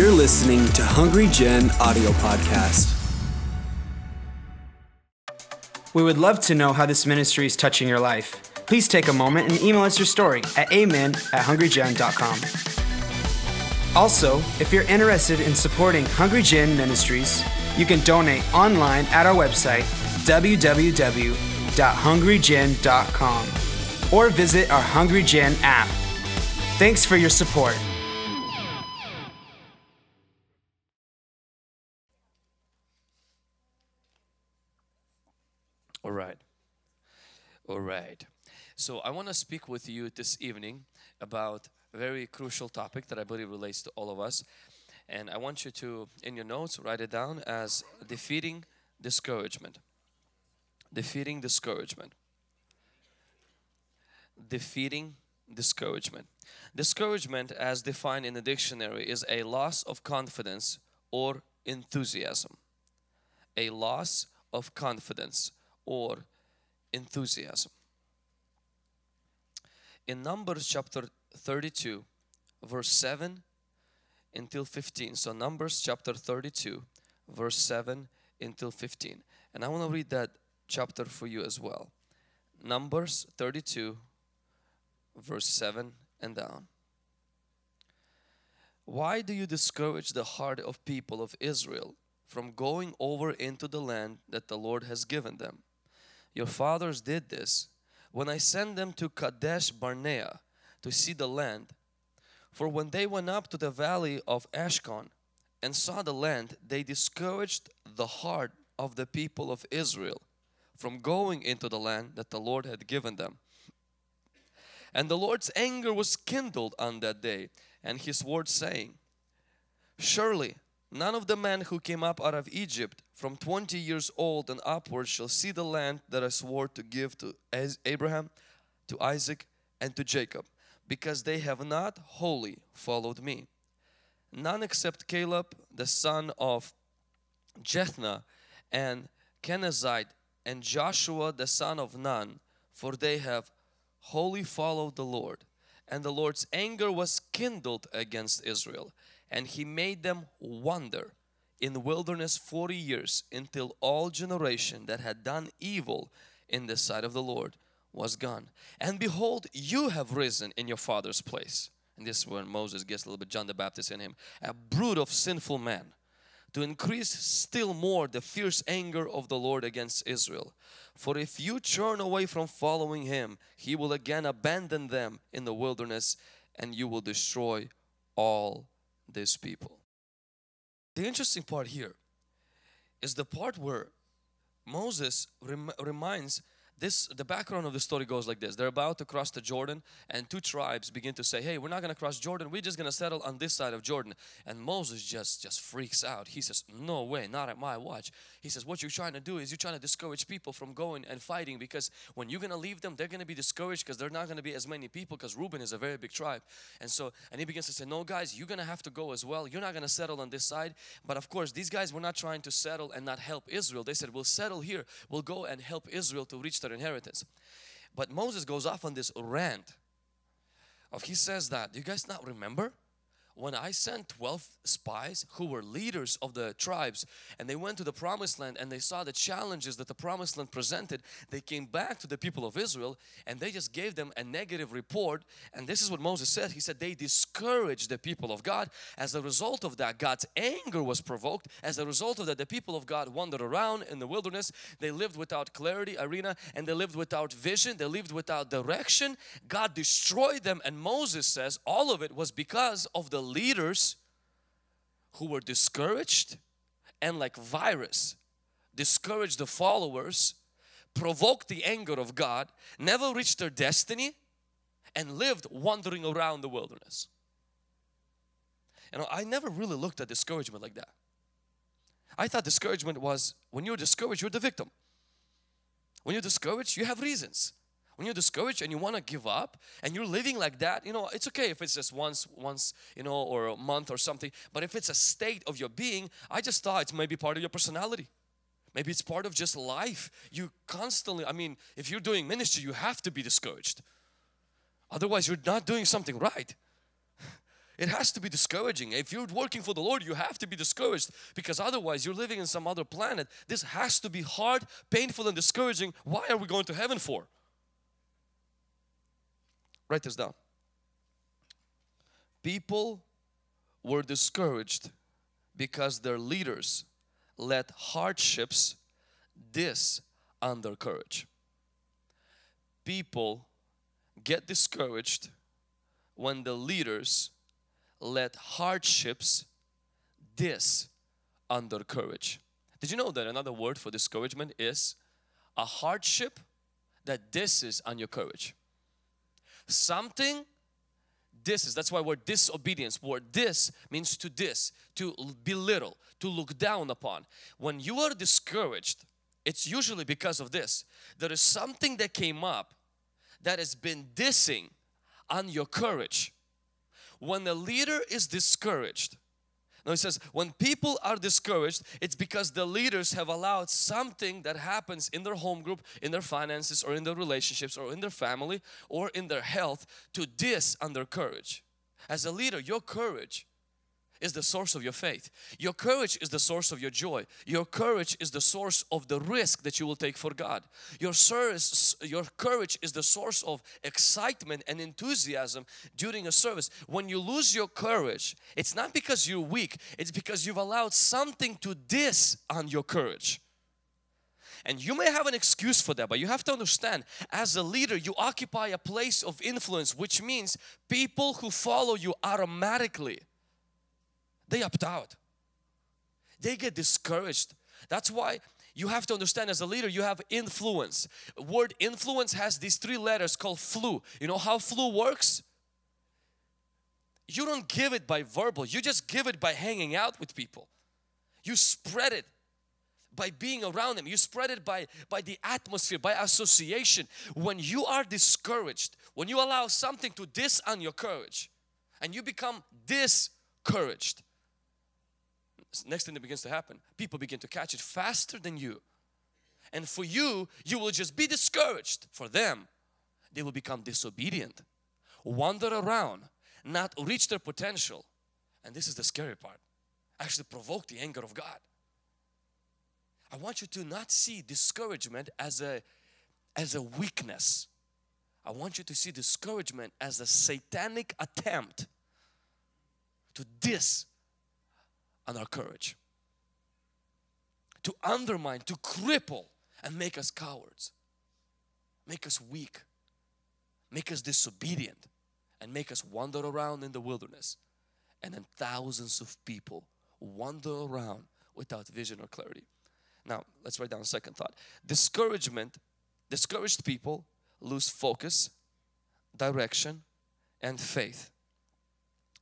You're listening to Hungry Gen audio podcast. We would love to know how this ministry is touching your life. Please take a moment and email us your story at amen at hungrygen.com. Also, if you're interested in supporting Hungry Gen Ministries, you can donate online at our website, www.hungrygen.com, or visit our Hungry Gen app. Thanks for your support. All right. So I want to speak with you this evening about a very crucial topic that I believe relates to all of us. And I want you to, in your notes, write it down as defeating discouragement. Defeating discouragement. Defeating discouragement. Discouragement, as defined in the dictionary, is a loss of confidence or enthusiasm. A loss of confidence or enthusiasm. In Numbers chapter 32, verse 7 until 15. So, Numbers chapter 32, verse 7 until 15. And I want to read that chapter for you as well. Numbers 32, verse 7 and down. Why do you discourage the heart of people of Israel from going over into the land that the Lord has given them? Your fathers did this when I sent them to Kadesh Barnea to see the land. For when they went up to the valley of Eshcol and saw the land, they discouraged the heart of the people of Israel from going into the land that the Lord had given them. And the Lord's anger was kindled on that day, and His word saying, Surely none of the men who came up out of Egypt from 20 years old and upward shall see the land that I swore to give to Abraham, to Isaac, and to Jacob, because they have not wholly followed me. None except Caleb, the son of Jephunneh, and Kenizzite, and Joshua, the son of Nun, for they have wholly followed the Lord. And the Lord's anger was kindled against Israel, and he made them wander in the wilderness 40 years until all generation that had done evil in the sight of the Lord was gone. And behold, you have risen in your father's place. And this is when Moses gets a little bit John the Baptist in him. A brood of sinful men to increase still more the fierce anger of the Lord against Israel. For if you turn away from following him, he will again abandon them in the wilderness and you will destroy all these people. The interesting part here is the part where Moses rem reminds this the background of the story goes like this. They're about to cross the jordan and two tribes begin to say hey we're not going to cross jordan. We're just going to settle on this side of jordan. And moses just just freaks out. He says no way not at my watch. He says what you're trying to do is you're trying to discourage people from going and fighting because when you're going to leave them they're going to be discouraged because they're not going to be as many people because reuben is a very big tribe. And so and he begins to say no guys you're going to have to go as well. You're not going to settle on this side. But of course these guys were not trying to settle and not help israel. They said we'll settle here. We'll go and help israel to reach their inheritance. But Moses goes off on this rant of he says that, do you guys not remember? When I sent 12 spies who were leaders of the tribes and they went to the promised land and they saw the challenges that the promised land presented, they came back to the people of Israel and they just gave them a negative report. And this is what Moses said. He said they discouraged the people of God. As a result of that, God's anger was provoked. As a result of that, the people of God wandered around in the wilderness. They lived without clarity, arena, and they lived without vision. They lived without direction. God destroyed them. And Moses says all of it was because of the leaders who were discouraged and like virus discouraged the followers provoked the anger of God never reached their destiny and lived wandering around the wilderness. You know I never really looked at discouragement like that. I thought discouragement was when you're discouraged you're the victim. When you're discouraged you have reasons when you're discouraged and you want to give up and you're living like that you know it's okay if it's just once once you know or a month or something but if it's a state of your being I just thought it's maybe part of your personality maybe it's part of just life you constantly I mean if you're doing ministry you have to be discouraged otherwise you're not doing something right it has to be discouraging. If you're working for the Lord, you have to be discouraged because otherwise you're living in some other planet. This has to be hard, painful, and discouraging. Why are we going to heaven for? Write this down. People were discouraged because their leaders let hardships dis on their courage. People get discouraged when the leaders let hardships dis on their courage. Did you know that another word for discouragement is a hardship that disses on your courage? Something this is that's why we're disobedience word this means to this to belittle to look down upon. When you are discouraged it's usually because of this. There is something that came up that has been dissing on your courage. When a leader is discouraged now he says when people are discouraged it's because the leaders have allowed something that happens in their home group in their finances or in their relationships or in their family or in their health to dis on their courage as a leader your courage is the source of your faith. Your courage is the source of your joy. Your courage is the source of the risk that you will take for God. Your service, your courage is the source of excitement and enthusiasm during a service. When you lose your courage, it's not because you're weak, it's because you've allowed something to dis on your courage. And you may have an excuse for that, but you have to understand as a leader, you occupy a place of influence, which means people who follow you automatically they opt out. They get discouraged. That's why you have to understand as a leader you have influence. Word influence has these three letters called flu. You know how flu works? You don't give it by verbal, you just give it by hanging out with people. You spread it by being around them. You spread it by, by the atmosphere, by association. When you are discouraged, when you allow something to dis on your courage and you become discouraged, next thing that begins to happen, people begin to catch it faster than you. And for you, you will just be discouraged. For them, they will become disobedient, wander around, not reach their potential. And this is the scary part. Actually provoke the anger of God. I want you to not see discouragement as a as a weakness. I want you to see discouragement as a satanic attempt to dis on our courage, to undermine, to cripple, and make us cowards, make us weak, make us disobedient, and make us wander around in the wilderness. And then thousands of people wander around without vision or clarity. Now, let's write down a second thought. Discouragement, discouraged people lose focus, direction, and faith.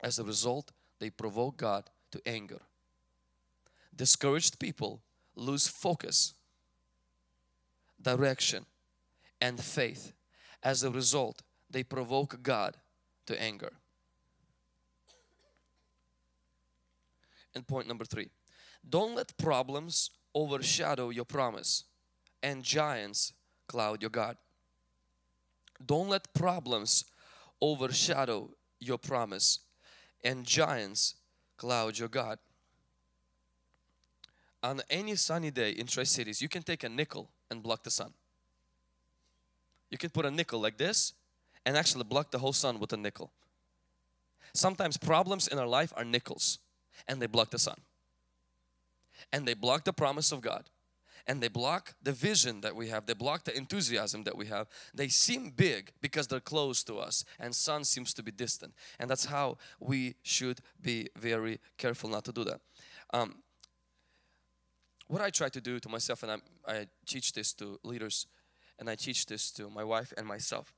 As a result, they provoke God to anger discouraged people lose focus, direction, and faith. As a result, they provoke God to anger. And point number three don't let problems overshadow your promise and giants cloud your God. Don't let problems overshadow your promise and giants cloud your God on any sunny day in Tri-Cities, you can take a nickel and block the sun. You can put a nickel like this and actually block the whole sun with a nickel. Sometimes problems in our life are nickels and they block the sun. And they block the promise of God. And they block the vision that we have. They block the enthusiasm that we have. They seem big because they're close to us and sun seems to be distant. And that's how we should be very careful not to do that. Um, what I try to do to myself, and I, I teach this to leaders, and I teach this to my wife and myself.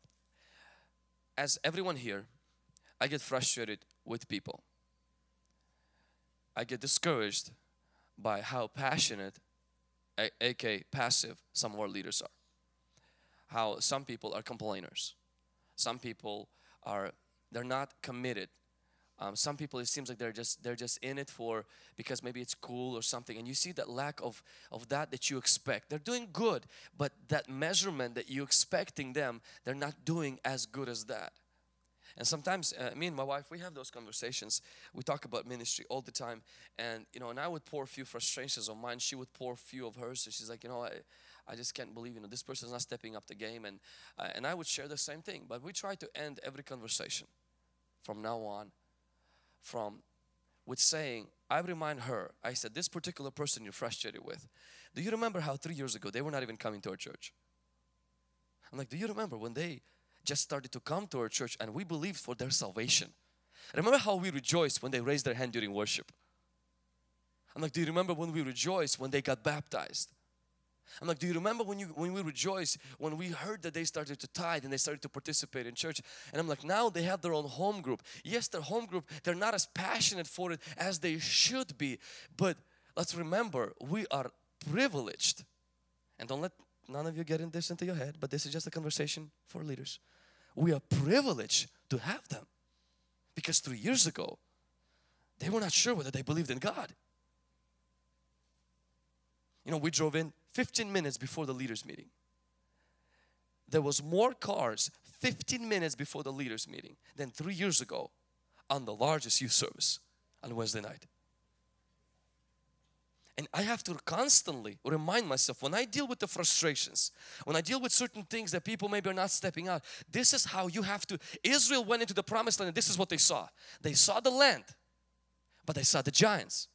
As everyone here, I get frustrated with people. I get discouraged by how passionate, aka passive, some of our leaders are. How some people are complainers. Some people are, they're not committed um, some people it seems like they're just they're just in it for because maybe it's cool or something and you see that lack of of that that you expect they're doing good but that measurement that you expecting them they're not doing as good as that And sometimes uh, me and my wife, we have those conversations. We talk about ministry all the time. And, you know, and I would pour a few frustrations on mine. She would pour a few of hers. And she's like, you know, I, I just can't believe, you know, this person's not stepping up the game. And, uh, and I would share the same thing. But we try to end every conversation from now on from with saying, I remind her, I said, this particular person you're frustrated with, do you remember how three years ago they were not even coming to our church? I'm like, do you remember when they just started to come to our church and we believed for their salvation? Remember how we rejoiced when they raised their hand during worship? I'm like, do you remember when we rejoiced when they got baptized? I'm like, do you remember when you when we rejoiced when we heard that they started to tithe and they started to participate in church? And I'm like, now they have their own home group. Yes, their home group, they're not as passionate for it as they should be. But let's remember, we are privileged. And don't let none of you get in this into your head, but this is just a conversation for leaders. We are privileged to have them. Because three years ago, they were not sure whether they believed in God. You know, we drove in 15 minutes before the leaders meeting. There was more cars 15 minutes before the leaders meeting than three years ago on the largest youth service on Wednesday night. And I have to constantly remind myself when I deal with the frustrations, when I deal with certain things that people maybe are not stepping out, this is how you have to. Israel went into the promised land and this is what they saw. They saw the land, but they saw the giants.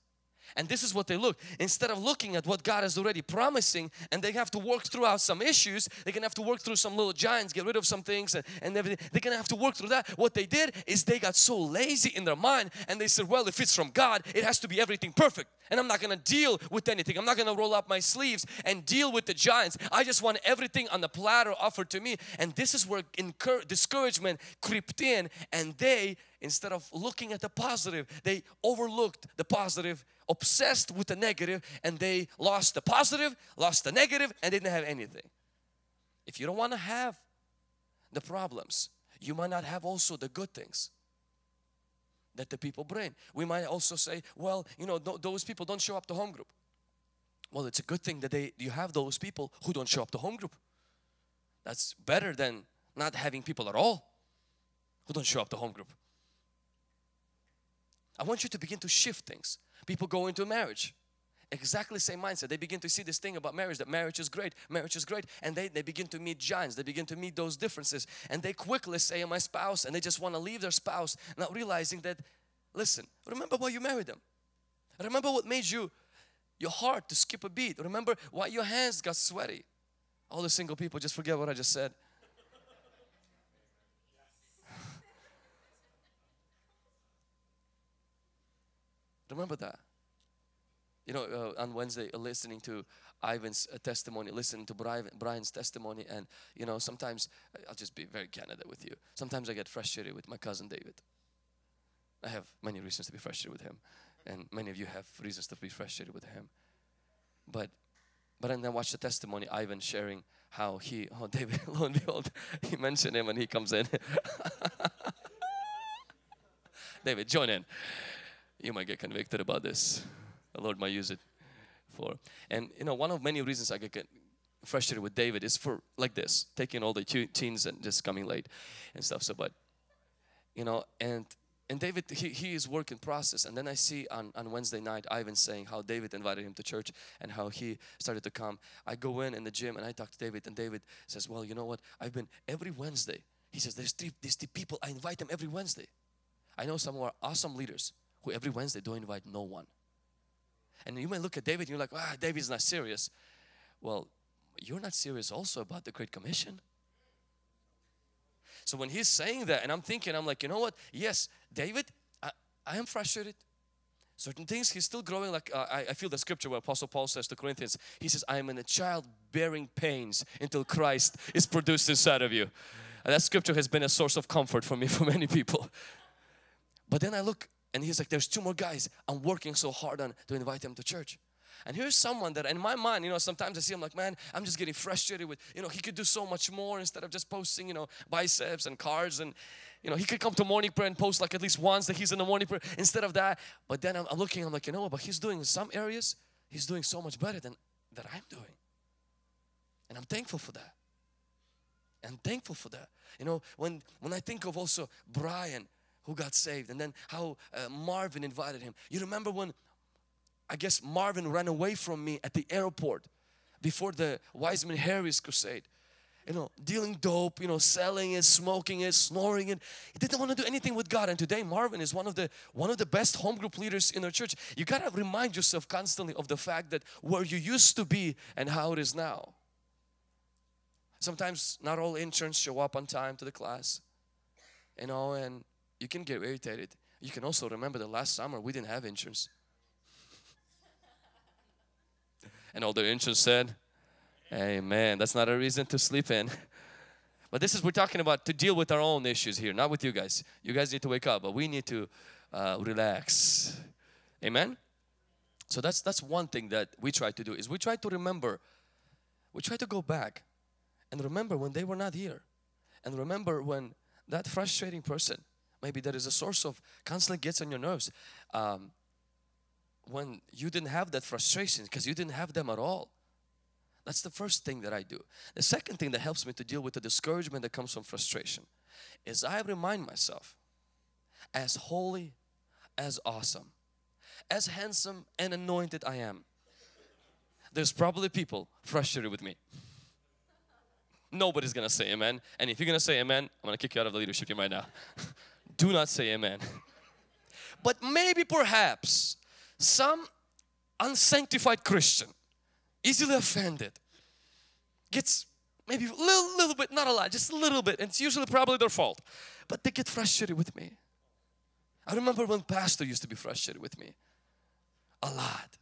And this is what they look. Instead of looking at what God is already promising and they have to work throughout some issues, they're gonna have to work through some little giants, get rid of some things and, and everything. They're gonna have to work through that. What they did is they got so lazy in their mind and they said, well, if it's from God, it has to be everything perfect. And I'm not gonna deal with anything. I'm not gonna roll up my sleeves and deal with the giants. I just want everything on the platter offered to me. And this is where discouragement crept in and they instead of looking at the positive they overlooked the positive obsessed with the negative and they lost the positive lost the negative and didn't have anything. If you don't want to have the problems you might not have also the good things that the people bring. We might also say well you know th those people don't show up to home group. Well it's a good thing that they you have those people who don't show up to home group. That's better than not having people at all who don't show up to home group I want you to begin to shift things. People go into marriage. Exactly same mindset. They begin to see this thing about marriage that marriage is great, marriage is great, and they, they begin to meet giants, they begin to meet those differences, and they quickly say, My spouse, and they just want to leave their spouse, not realizing that, listen, remember why you married them. Remember what made you your heart to skip a beat. Remember why your hands got sweaty. All the single people just forget what I just said. Remember that. You know, uh, on Wednesday, uh, listening to Ivan's uh, testimony, listening to Brian, Brian's testimony, and you know, sometimes I'll just be very candid with you. Sometimes I get frustrated with my cousin David. I have many reasons to be frustrated with him, and many of you have reasons to be frustrated with him. But, but and then watch the testimony, Ivan sharing how he, oh David, lo and behold, he mentioned him when he comes in. David, join in you might get convicted about this. The Lord might use it for. And you know, one of many reasons I get frustrated with David is for like this, taking all the teens and just coming late and stuff. So, but you know, and and David, he, he is work in process. And then I see on, on Wednesday night, Ivan saying how David invited him to church and how he started to come. I go in in the gym and I talk to David and David says, well, you know what? I've been every Wednesday. He says, there's three, these three people, I invite them every Wednesday. I know some are awesome leaders who every Wednesday don't invite no one. And you may look at David and you're like, ah, David's not serious. Well, you're not serious also about the Great Commission. So when he's saying that, and I'm thinking, I'm like, you know what? Yes, David, I, I am frustrated. Certain things he's still growing. Like uh, I, I feel the scripture where Apostle Paul says to Corinthians, he says, I am in a child bearing pains until Christ is produced inside of you. And that scripture has been a source of comfort for me, for many people. But then I look and he's like, there's two more guys I'm working so hard on to invite them to church. And here's someone that in my mind, you know, sometimes I see him like, man, I'm just getting frustrated with, you know, he could do so much more instead of just posting, you know, biceps and cars and, you know, he could come to morning prayer and post like at least once that he's in the morning prayer instead of that. But then I'm, I'm looking, I'm like, you know, but he's doing in some areas, he's doing so much better than that I'm doing. And I'm thankful for that. I'm thankful for that. You know, when, when I think of also Brian who got saved and then how uh, Marvin invited him. You remember when I guess Marvin ran away from me at the airport before the Wiseman Harris crusade. You know, dealing dope, you know, selling it, smoking it, snoring it. He didn't want to do anything with God. And today Marvin is one of the one of the best home group leaders in our church. You gotta remind yourself constantly of the fact that where you used to be and how it is now. Sometimes not all interns show up on time to the class. You know, and you can get irritated. You can also remember the last summer we didn't have insurance. And all the insurance said, Amen. That's not a reason to sleep in. But this is we're talking about to deal with our own issues here, not with you guys. You guys need to wake up, but we need to uh, relax. Amen. So that's that's one thing that we try to do is we try to remember. We try to go back and remember when they were not here, and remember when that frustrating person, maybe that is a source of constantly gets on your nerves. Um, when you didn't have that frustration because you didn't have them at all. That's the first thing that I do. The second thing that helps me to deal with the discouragement that comes from frustration is I remind myself as holy, as awesome, as handsome and anointed I am. There's probably people frustrated with me. Nobody's gonna say amen. And if you're gonna say amen, I'm gonna kick you out of the leadership team right now. do not say amen. But maybe perhaps some unsanctified Christian, easily offended, gets maybe a little, little bit, not a lot, just a little bit, and it's usually probably their fault, but they get frustrated with me. I remember when pastor used to be frustrated with me a lot.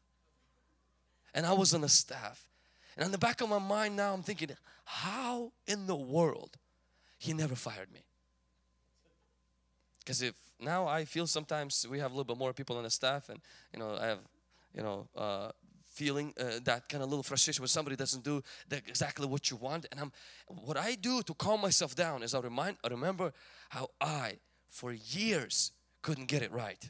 And I was on the staff. And on the back of my mind now I'm thinking, how in the world he never fired me? Because if now I feel sometimes we have a little bit more people on the staff and you know I have you know uh, feeling uh, that kind of little frustration when somebody doesn't do exactly what you want. And I'm what I do to calm myself down is I remind I remember how I for years couldn't get it right.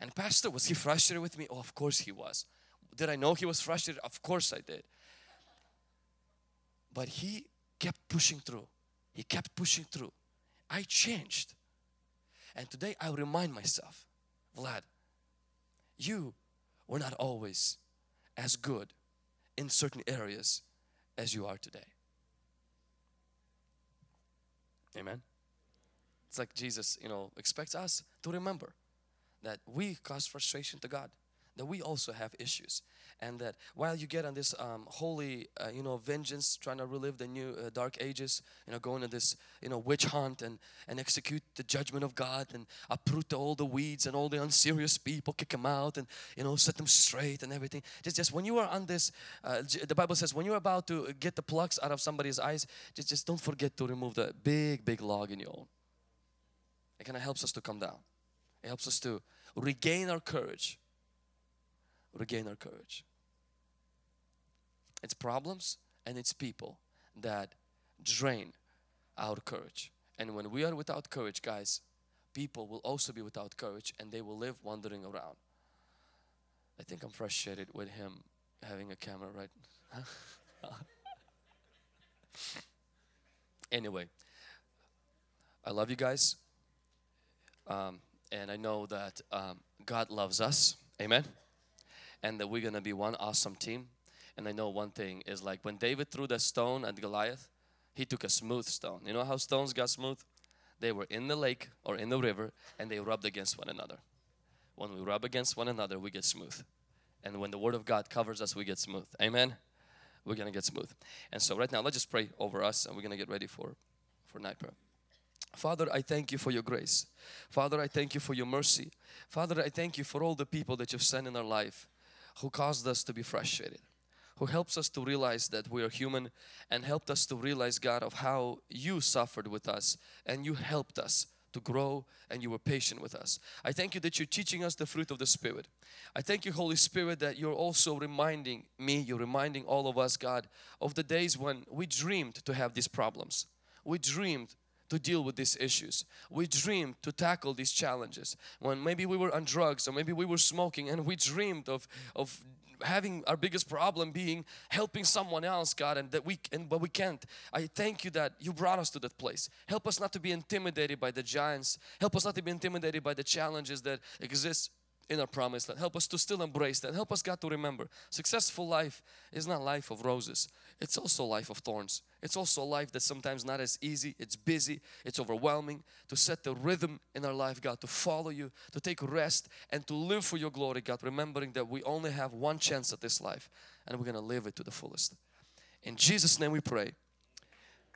And pastor was he frustrated with me? Oh of course he was. Did I know he was frustrated? Of course I did. But he kept pushing through. He kept pushing through. I changed and today I remind myself, Vlad, you were not always as good in certain areas as you are today. Amen. It's like Jesus, you know, expects us to remember that we cause frustration to God that we also have issues and that while you get on this um, holy uh, you know vengeance trying to relive the new uh, dark ages you know going to this you know witch hunt and and execute the judgment of God and uproot all the weeds and all the unserious people kick them out and you know set them straight and everything. Just just when you are on this uh, the Bible says when you're about to get the plugs out of somebody's eyes just just don't forget to remove the big big log in your own. It kind of helps us to come down. It helps us to regain our courage regain our courage. It's problems and it's people that drain our courage. And when we are without courage, guys, people will also be without courage and they will live wandering around. I think I'm frustrated with him having a camera right anyway I love you guys um, and I know that um, God loves us amen and that we're gonna be one awesome team. And I know one thing is like when David threw the stone at Goliath, he took a smooth stone. You know how stones got smooth? They were in the lake or in the river and they rubbed against one another. When we rub against one another, we get smooth. And when the Word of God covers us, we get smooth. Amen? We're gonna get smooth. And so right now, let's just pray over us and we're gonna get ready for, for night prayer. Father, I thank you for your grace. Father, I thank you for your mercy. Father, I thank you for all the people that you've sent in our life who caused us to be frustrated who helps us to realize that we are human and helped us to realize God of how you suffered with us and you helped us to grow and you were patient with us. I thank you that you're teaching us the fruit of the Spirit. I thank you Holy Spirit that you're also reminding me, you're reminding all of us God of the days when we dreamed to have these problems. We dreamed to deal with these issues. We dreamed to tackle these challenges. When maybe we were on drugs or maybe we were smoking and we dreamed of, of having our biggest problem being helping someone else, God, and that we and but we can't. I thank you that you brought us to that place. Help us not to be intimidated by the giants. Help us not to be intimidated by the challenges that exist in our promised land. Help us to still embrace that. Help us God to remember successful life is not life of roses. It's also life of thorns. It's also a life that's sometimes not as easy. It's busy. It's overwhelming. To set the rhythm in our life, God, to follow you, to take rest and to live for your glory, God, remembering that we only have one chance at this life and we're going to live it to the fullest. In Jesus' name we pray.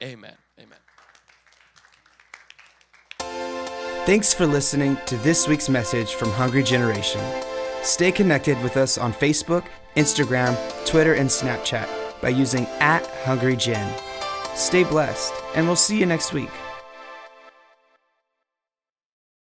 Amen. Amen. Thanks for listening to this week's message from Hungry Generation. Stay connected with us on Facebook, Instagram, Twitter, and Snapchat by using at Hungry Gen. Stay blessed, and we'll see you next week.